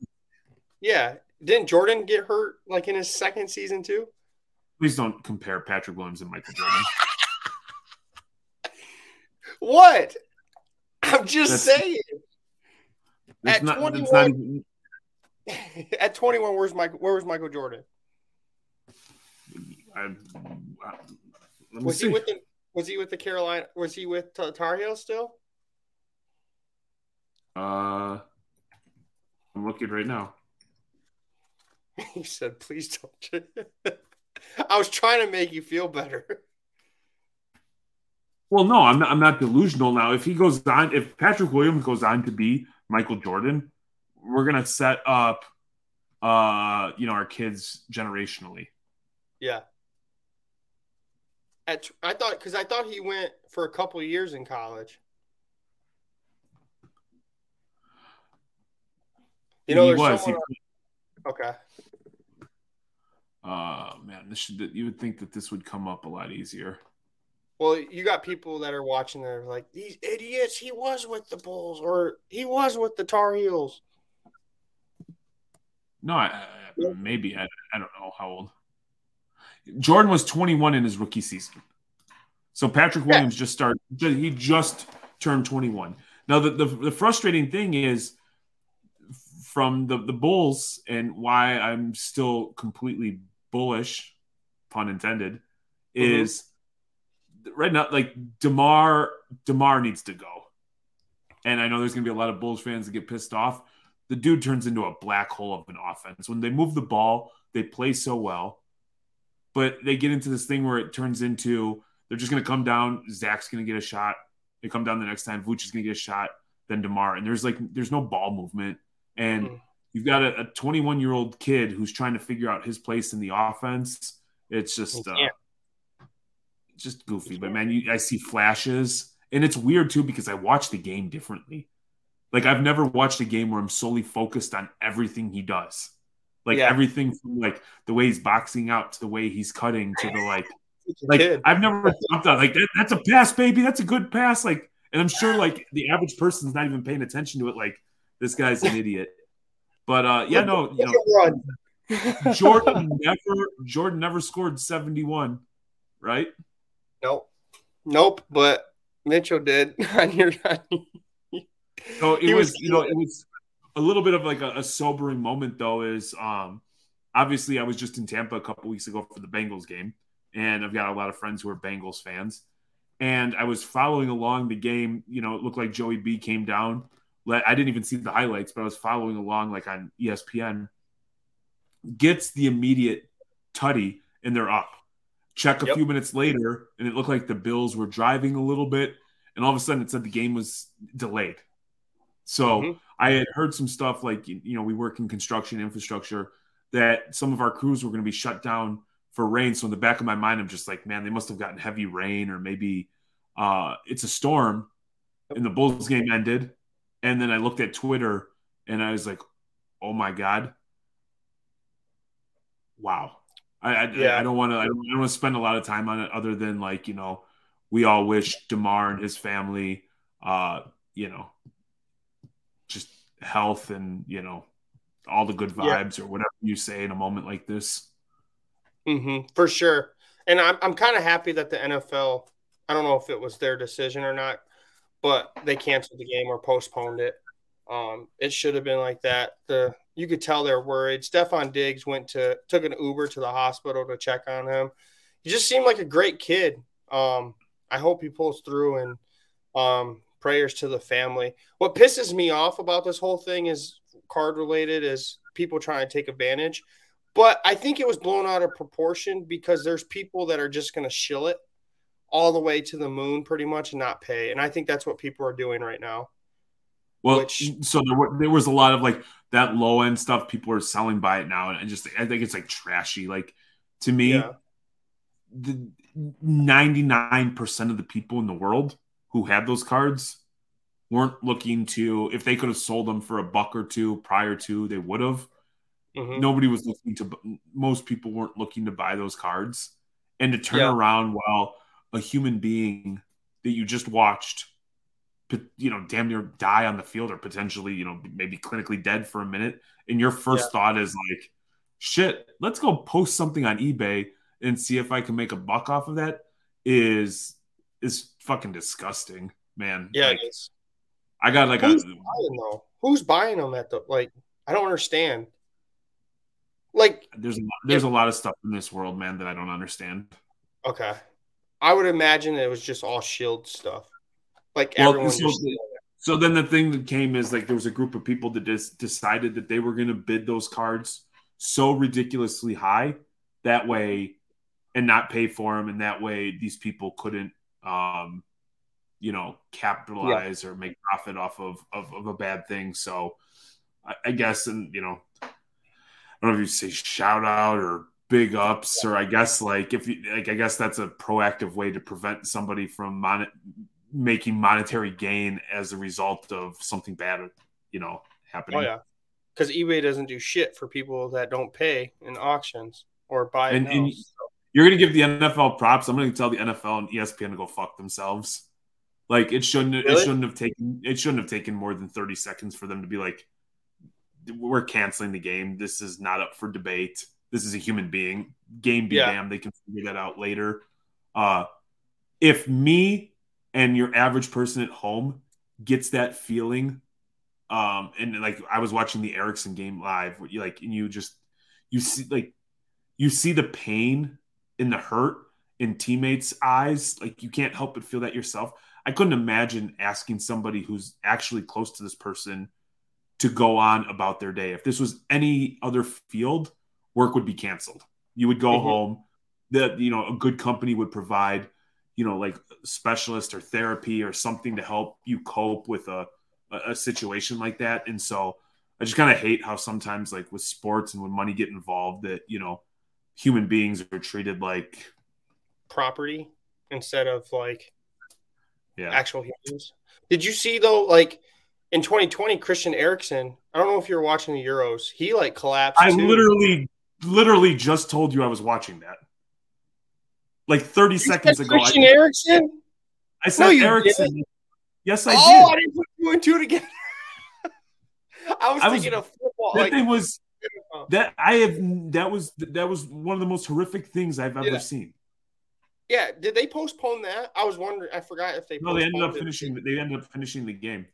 yeah. Didn't Jordan get hurt like in his second season too? Please don't compare Patrick Williams and Michael Jordan. what? I'm just that's, saying. At not, 21, even... at 21, where's Michael? Where was Michael Jordan? I, I, was see. he with the Was he with the Carolina? Was he with Tar Heels still? Uh, I'm looking right now. He said, "Please don't." I was trying to make you feel better. Well, no, I'm not, I'm not delusional now. If he goes on, if Patrick Williams goes on to be Michael Jordan, we're gonna set up, uh, you know, our kids generationally. Yeah. At, I thought because I thought he went for a couple years in college. You know, he was. Someone, he, Okay. Uh man, this should you would think that this would come up a lot easier. Well, you got people that are watching that are like, these idiots, he was with the Bulls or he was with the Tar Heels. No, I, I, maybe. I, I don't know how old. Jordan was 21 in his rookie season. So Patrick Williams yeah. just started, he just turned 21. Now, the, the, the frustrating thing is from the, the Bulls and why I'm still completely bullish, pun intended, mm-hmm. is right now like DeMar DeMar needs to go. And I know there's gonna be a lot of Bulls fans that get pissed off. The dude turns into a black hole of an offense. When they move the ball, they play so well, but they get into this thing where it turns into they're just gonna come down. Zach's gonna get a shot. They come down the next time. Vooch is gonna get a shot. Then DeMar, and there's like there's no ball movement. And mm-hmm. you've got a 21 year old kid who's trying to figure out his place in the offense. It's just, uh, just goofy. But man, you, I see flashes, and it's weird too because I watch the game differently. Like I've never watched a game where I'm solely focused on everything he does. Like yeah. everything from like the way he's boxing out to the way he's cutting to the like like kid. I've never thought like that, that's a pass, baby. That's a good pass. Like, and I'm sure like the average person's not even paying attention to it. Like this guy's an idiot. But uh, yeah, no, you know, Jordan never Jordan never scored 71, right? Nope. Nope. But Mitchell did on your. So it was, was, you know, it was a little bit of like a, a, sobering moment though. Is um, obviously I was just in Tampa a couple weeks ago for the Bengals game, and I've got a lot of friends who are Bengals fans, and I was following along the game. You know, it looked like Joey B came down. I didn't even see the highlights, but I was following along like on ESPN. Gets the immediate tutty, and they're up. Check a yep. few minutes later, and it looked like the Bills were driving a little bit, and all of a sudden it said the game was delayed. So mm-hmm. I had heard some stuff like you know we work in construction infrastructure that some of our crews were going to be shut down for rain. So in the back of my mind, I'm just like, man, they must have gotten heavy rain, or maybe uh, it's a storm. And the Bulls game ended, and then I looked at Twitter, and I was like, oh my god, wow. I, I, yeah. I don't want to. I don't, want to spend a lot of time on it, other than like you know, we all wish Damar and his family, uh, you know, health and you know, all the good vibes yeah. or whatever you say in a moment like this. Mm-hmm, for sure, and I'm I'm kind of happy that the NFL. I don't know if it was their decision or not, but they canceled the game or postponed it. Um, it should have been like that. The you could tell they're worried. Stefon Diggs went to took an Uber to the hospital to check on him. He just seemed like a great kid. Um, I hope he pulls through and um, prayers to the family. What pisses me off about this whole thing is card related is people trying to take advantage. But I think it was blown out of proportion because there's people that are just going to shill it all the way to the moon pretty much and not pay. And I think that's what people are doing right now. Well, which, so there, were, there was a lot of like that low end stuff. People are selling by it now, and just I think it's like trashy. Like to me, yeah. the ninety nine percent of the people in the world who had those cards weren't looking to if they could have sold them for a buck or two prior to they would have. Mm-hmm. Nobody was looking to. Most people weren't looking to buy those cards, and to turn yeah. around while a human being that you just watched you know, damn near die on the field or potentially, you know, maybe clinically dead for a minute. And your first yeah. thought is like, shit, let's go post something on eBay and see if I can make a buck off of that is is fucking disgusting, man. Yeah, like. I got like Who's a buying though? Who's buying them at the like I don't understand. Like there's a lot, there's if, a lot of stuff in this world, man, that I don't understand. Okay. I would imagine it was just all shield stuff. Like well, everyone. So, so, then the thing that came is like there was a group of people that just decided that they were going to bid those cards so ridiculously high that way and not pay for them and that way these people couldn't um you know capitalize yeah. or make profit off of, of, of a bad thing so I, I, guess and you know i don't know if you say shout out or big ups yeah. or i guess like if you like i guess that's a proactive way to prevent somebody from mon- making monetary gain as a result of something bad, you know, happening. Oh yeah, because eBay doesn't do shit for people that don't pay in auctions or buy. And, and you're gonna give the NFL props. I'm gonna tell the NFL and ESPN to go fuck themselves. Like it shouldn't. Really? It shouldn't have taken. It shouldn't have taken more than 30 seconds for them to be like, "We're canceling the game. This is not up for debate. This is a human being. Game be yeah. damned. They can figure that out later." Uh, if me and your average person at home gets that feeling um and like i was watching the Eriksen game live where you like and you just you see like you see the pain in the hurt in teammates eyes like you can't help but feel that yourself. I couldn't imagine asking somebody who's actually close to this person to go on about their day. If this was any other field work would be canceled. You would go mm-hmm. home that you know a good company would provide you know like specialist or therapy or something to help you cope with a a situation like that. And so i just kind of hate how sometimes like with sports and when money get involved that you know human beings are treated like property instead of like yeah actual humans did you see though like in 2020 christian eriksen i don't know if you're watching the euros he like collapsed i too. literally literally just told you i was watching that like 30 you seconds ago. Christian I, Eriksen? I said no, Eriksen. Didn't. Yes, I oh, did. I didn't put two and two together. I was I thinking was, of football. That like, thing was that I have that was that was one of the most horrific things I've ever yeah. seen. Yeah, did they postpone that? I was wondering. I forgot if they. No, they ended up finishing. It. They ended up finishing the game.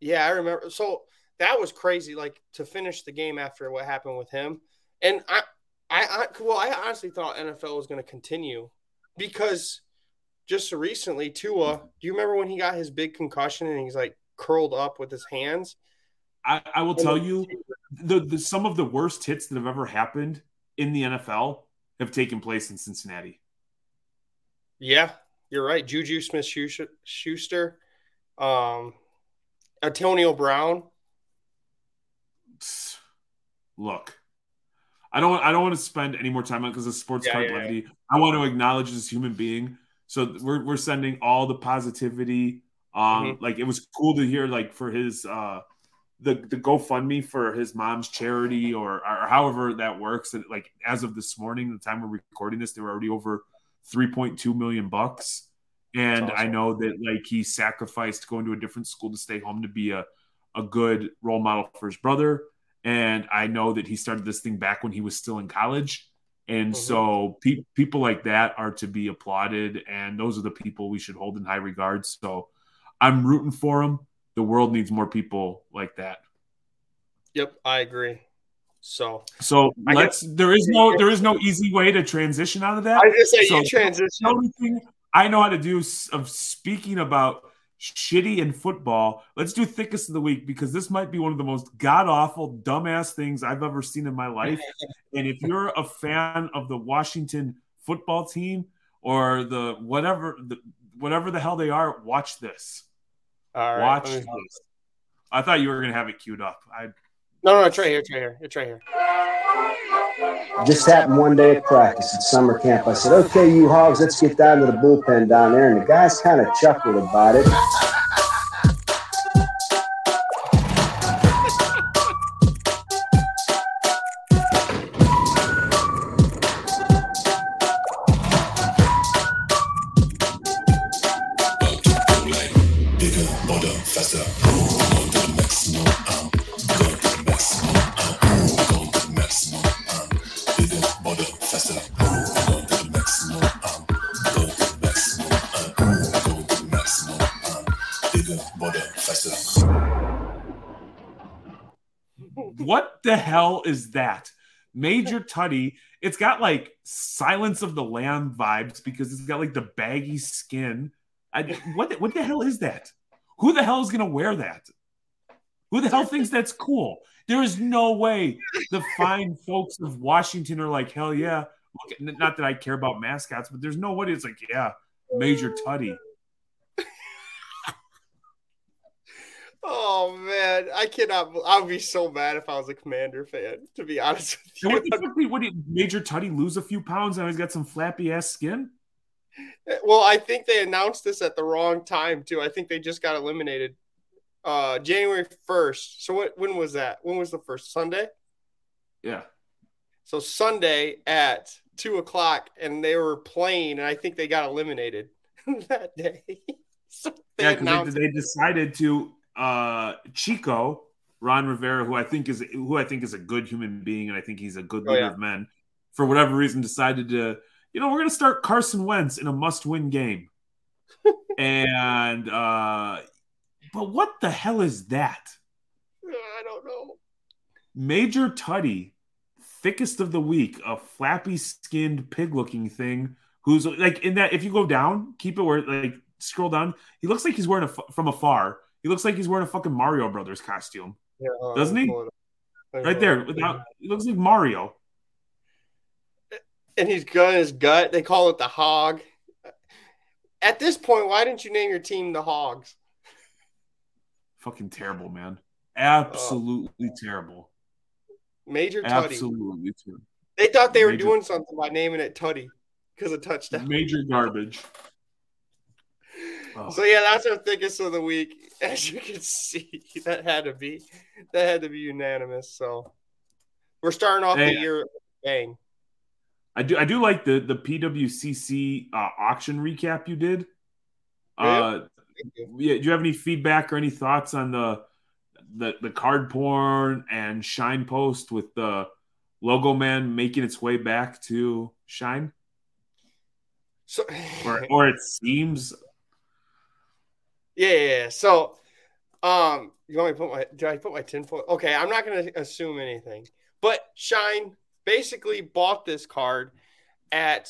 Yeah, I remember. So that was crazy. Like to finish the game after what happened with him, and I, I, I well, I honestly thought NFL was going to continue because just recently, Tua. Do you remember when he got his big concussion and he's like curled up with his hands? I, I will tell you, the, the some of the worst hits that have ever happened in the NFL have taken place in Cincinnati. Yeah, you're right. Juju Smith Schuster, um, Antonio Brown. Look, I don't. I don't want to spend any more time on because of sports yeah, card yeah, levity. Yeah. I want to acknowledge this human being. So we're we're sending all the positivity. Um, mm-hmm. like it was cool to hear like for his uh the the GoFundMe for his mom's charity or, or however that works. And like as of this morning, the time we're recording this, they were already over 3.2 million bucks. And awesome. I know that like he sacrificed going to a different school to stay home to be a, a good role model for his brother. And I know that he started this thing back when he was still in college. And mm-hmm. so pe- people like that are to be applauded. And those are the people we should hold in high regard. So I'm rooting for him the world needs more people like that. Yep, I agree. So, so I let's. Guess, there is no there is no easy way to transition out of that. I just say so you transition. The only thing I know how to do of speaking about shitty in football. Let's do thickest of the week because this might be one of the most god awful, dumbass things I've ever seen in my life. and if you're a fan of the Washington football team or the whatever the whatever the hell they are, watch this. All right. Watch this. I thought you were gonna have it queued up. I no, no, it's right here. It's right here. It's right here. Just happened one day at practice at summer camp. I said, "Okay, you hogs, let's get down to the bullpen down there." And the guys kind of chuckled about it. Hell is that? Major Tuddy. It's got like Silence of the Lamb vibes because it's got like the baggy skin. I, what what the hell is that? Who the hell is gonna wear that? Who the hell thinks that's cool? There is no way the fine folks of Washington are like, hell yeah. Look, not that I care about mascots, but there's no way it's like, yeah, Major Tuddy. Oh man, I cannot. I would be so mad if I was a Commander fan. To be honest with you, what, the what did Major Tuddy lose a few pounds and he's got some flappy ass skin? Well, I think they announced this at the wrong time too. I think they just got eliminated uh January first. So what? When was that? When was the first Sunday? Yeah. So Sunday at two o'clock, and they were playing, and I think they got eliminated that day. so yeah, because they, they decided to uh, Chico Ron Rivera, who I think is who I think is a good human being, and I think he's a good oh, leader oh, yeah. of men. For whatever reason, decided to, you know, we're going to start Carson Wentz in a must-win game, and uh, but what the hell is that? I don't know. Major Tuddy, thickest of the week, a flappy-skinned pig-looking thing who's like in that. If you go down, keep it where like scroll down. He looks like he's wearing a from afar he looks like he's wearing a fucking Mario Brothers costume. Yeah, uh, doesn't he? Right there. Without, he looks like Mario. And he's got his gut. They call it the hog. At this point, why didn't you name your team the Hogs? Fucking terrible, man. Absolutely uh, terrible. Major Tuddy. Absolutely terrible. They thought they Major, were doing something by naming it Tuddy because of touchdown. Major garbage. Oh. So yeah, that's our thickest of the week. As you can see, that had to be that had to be unanimous. So we're starting off hey, the year bang. I do I do like the the PWCC uh, auction recap you did. Uh, yeah, do you have any feedback or any thoughts on the the the card porn and Shyne post with the logo man making its way back to Shyne? So, or, or it seems. Yeah, yeah, yeah. So, um, you want me to put my? Do I put my tinfoil? Okay, I'm not going to assume anything. But Shyne basically bought this card at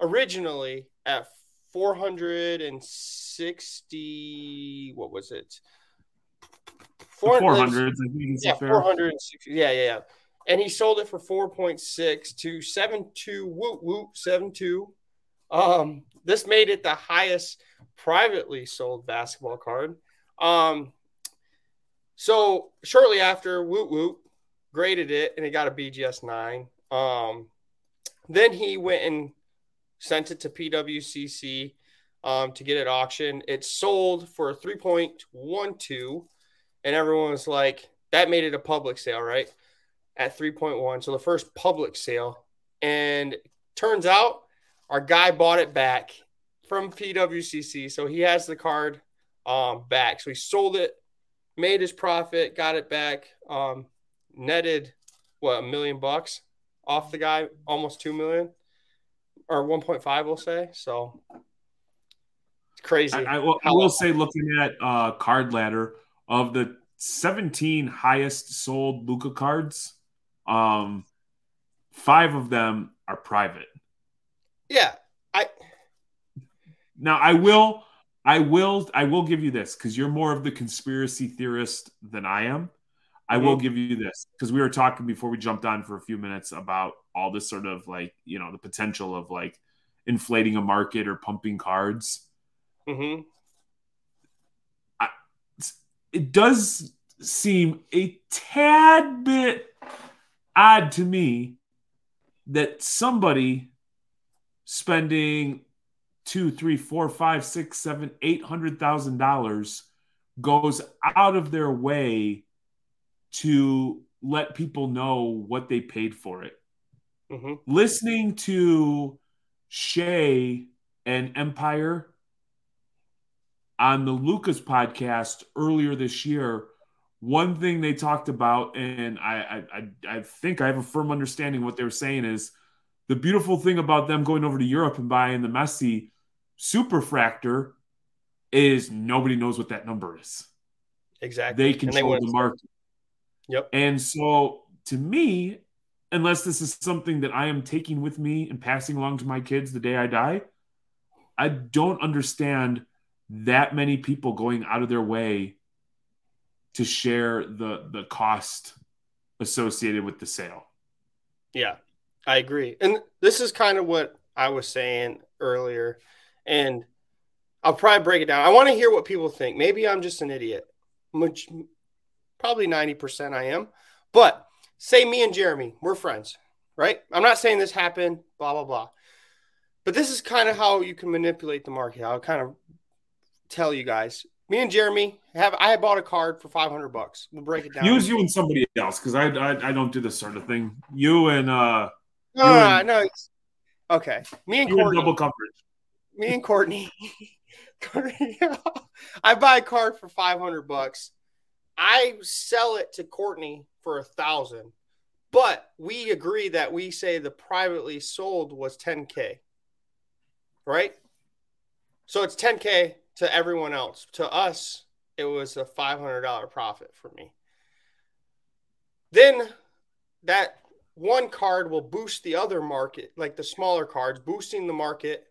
originally at 460. What was it? 400. Yeah, 460. Yeah, yeah, yeah. And he sold it for 4.6 to 72 woot woot 72. Um, this made it the highest privately sold basketball card. Um, so shortly after, Woot Woot graded it and it got a BGS 9. Um, then he went and sent it to PWCC um, to get it auctioned. It sold for 3.12, and everyone was like, that made it a public sale, right? At 3.1. So the first public sale. And turns out our guy bought it back from PWCC. So he has the card um, back. So he sold it, made his profit, got it back, um, netted what a million bucks off the guy, almost two million or 1.5, we'll say. So it's crazy. I, I, will, I will say, looking at uh, Card Ladder, of the 17 highest sold Luka cards, um, five of them are private. Yeah, I. Now I will, I will, I will give you this because you're more of the conspiracy theorist than I am. I will mm-hmm. give you this because we were talking before we jumped on for a few minutes about all this sort of like you know the potential of like inflating a market or pumping cards. Mm-hmm. I, it does seem a tad bit odd to me that somebody spending two, three, four, five, six, seven, eight hundred thousand dollars goes out of their way to let people know what they paid for it. Mm-hmm. Listening to Shay and Empire on the Lucas podcast earlier this year, one thing they talked about, and I, I, I think I have a firm understanding what they were saying is the beautiful thing about them going over to Europe and buying the Messi superfractor is nobody knows what that number is. Exactly. They control they the market. Yep. And so to me, unless this is something that I am taking with me and passing along to my kids the day I die, I don't understand that many people going out of their way to share the the cost associated with the sale. Yeah, I agree. And this is kind of what I was saying earlier. And I'll probably break it down. I want to hear what people think. Maybe I'm just an idiot. Much, Probably 90% I am. But say me and Jeremy, we're friends, right? I'm not saying this happened, blah, blah, blah. But this is kind of how you can manipulate the market. I'll kind of tell you guys. Me and Jeremy have I bought a card for 500 bucks. We'll break it down. Use you and somebody else because I, I, I don't do this sort of thing. You and uh no, you no, and, no. Okay, me and Courtney. double coverage. Me and Courtney. I buy a card for 500 bucks. I sell it to Courtney for a thousand, but we agree that we say the privately sold was 10k, right? So it's 10k to everyone else. To us, it was a $500 profit for me. Then that one card will boost the other market, like the smaller cards, boosting the market,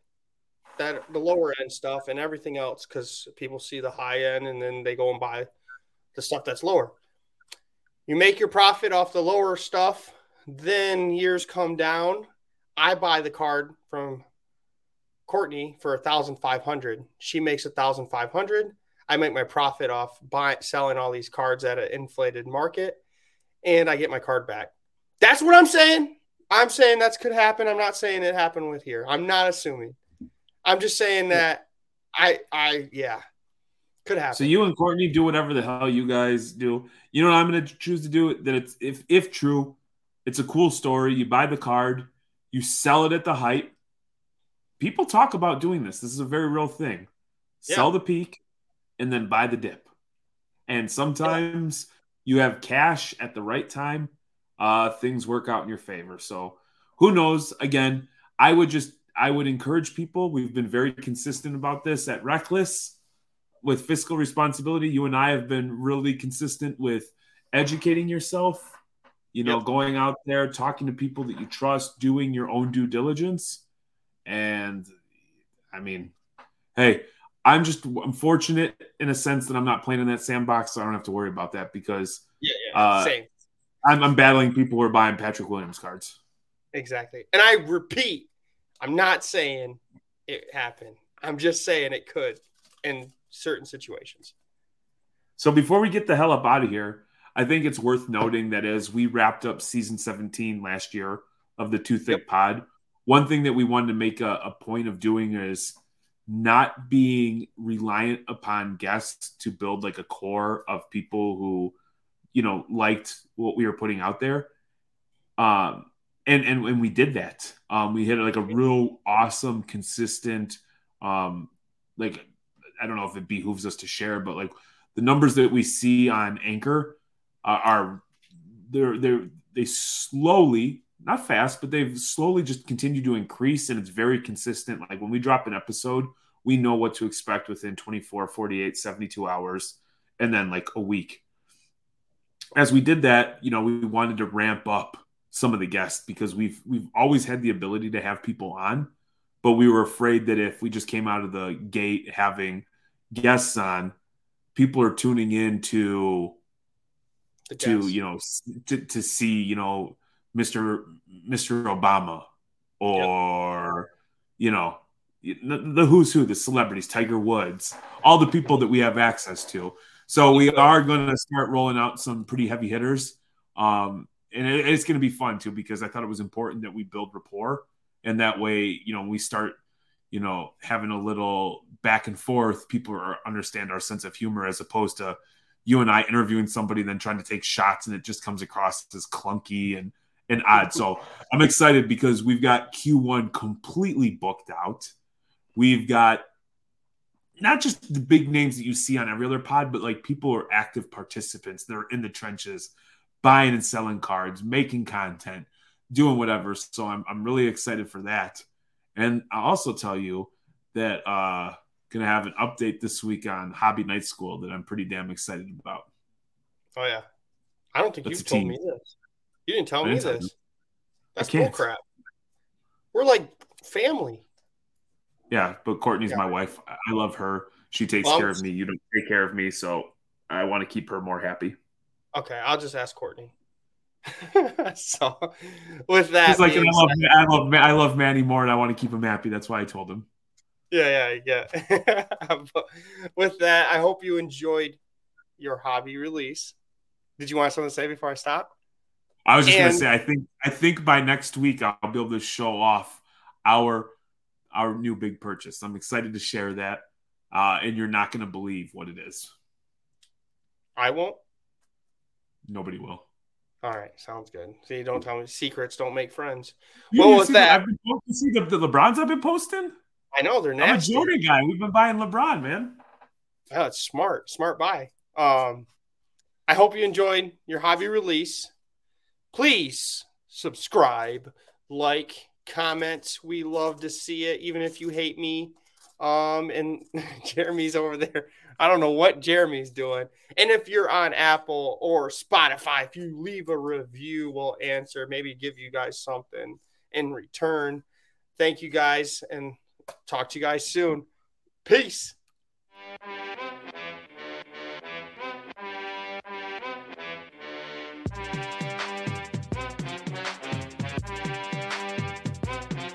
that the lower end stuff and everything else, because people see the high end and then they go and buy the stuff that's lower. You make your profit off the lower stuff, then years come down. I buy the card from Courtney for a thousand five hundred. She makes a thousand five hundred. I make my profit off buying selling all these cards at an inflated market, and I get my card back. That's what I'm saying. I'm saying that could happen. I'm not saying it happened with here. I'm not assuming. I'm just saying that I I yeah, could happen. So you and Courtney do whatever the hell you guys do. You know what I'm going to choose to do? That it's if if true, it's a cool story. You buy the card, you sell it at the hype. People talk about doing this. This is a very real thing. Yeah. Sell the peak, and then buy the dip. And sometimes yeah. you have cash at the right time. Uh, things work out in your favor. So who knows? Again, I would just I would encourage people. We've been very consistent about this at Reckless with fiscal responsibility. You and I have been really consistent with educating yourself. You know, yep. going out there, talking to people that you trust, doing your own due diligence, and I mean, hey, I'm just I'm fortunate in a sense that I'm not playing in that sandbox, so I don't have to worry about that because yeah, yeah, uh, same. I'm, I'm battling people who are buying Patrick Williams cards. Exactly, and I repeat, I'm not saying it happened. I'm just saying it could in certain situations. So before we get the hell up out of here, I think it's worth noting that as we wrapped up season 17 last year of the Too Thick yep. Pod, one thing that we wanted to make a, a point of doing is not being reliant upon guests to build like a core of people who you know liked what we were putting out there um and and, and we did that um we hit like a real awesome consistent um like i don't know if it behooves us to share but like the numbers that we see on anchor are they're they're they slowly not fast, but they've slowly just continued to increase and it's very consistent. Like when we drop an episode, we know what to expect within 24, 48, 72 hours, and then like a week. As we did that, you know, we wanted to ramp up some of the guests because we've we've always had the ability to have people on, but we were afraid that if we just came out of the gate having guests on, people are tuning in to to you know to, to see you know Mr. Mr. Obama or yep. you know the, the, who's who, the celebrities, Tiger Woods, all the people that we have access to. So we are going to start rolling out some pretty heavy hitters, um, and it, it's going to be fun too because I thought it was important that we build rapport, and that way, you know, we start, you know, having a little back and forth. People are, understand our sense of humor as opposed to you and I interviewing somebody and then trying to take shots, and it just comes across as clunky and and odd. So I'm excited because we've got Q1 completely booked out. We've got not just the big names that you see on every other pod, but like people are active participants. They're in the trenches, buying and selling cards, making content, doing whatever. So I'm I'm really excited for that. And I'll also tell you that uh gonna have an update this week on Hobby Night School that I'm pretty damn excited about. Oh yeah. I don't think That's you've told team. me this. You didn't tell I me didn't this. That's bull crap. We're like family. Yeah, but Courtney's yeah. my wife. I love her. She takes well, care of me. You don't take care of me, so I want to keep her more happy. Okay, I'll just ask Courtney. so, with that, He's like, I love, I love, I love Manny more, and I want to keep him happy. That's why I told him. Yeah, yeah, yeah. with that, I hope you enjoyed your hobby release. Did you want something to say before I stop? I was just and, gonna say, I think I think by next week I'll be able to show off our our new big purchase. I'm excited to share that, uh, and you're not gonna believe what it is. I won't. Nobody will. All right, sounds good. See, don't tell me secrets. Don't make friends. You what was that? I've been posting, see the, the LeBrons I've been posting. I know they're nasty. I'm a Jordan guy. We've been buying LeBron, man. Oh, it's smart, smart buy. Um, I hope you enjoyed your hobby release please subscribe, like, comment. We love to see it, even if you hate me. Um, and Jeremy's over there. I don't know what Jeremy's doing. And if you're on Apple or Spotify, if you leave a review, we'll answer, maybe give you guys something in return. Thank you guys and talk to you guys soon. Peace.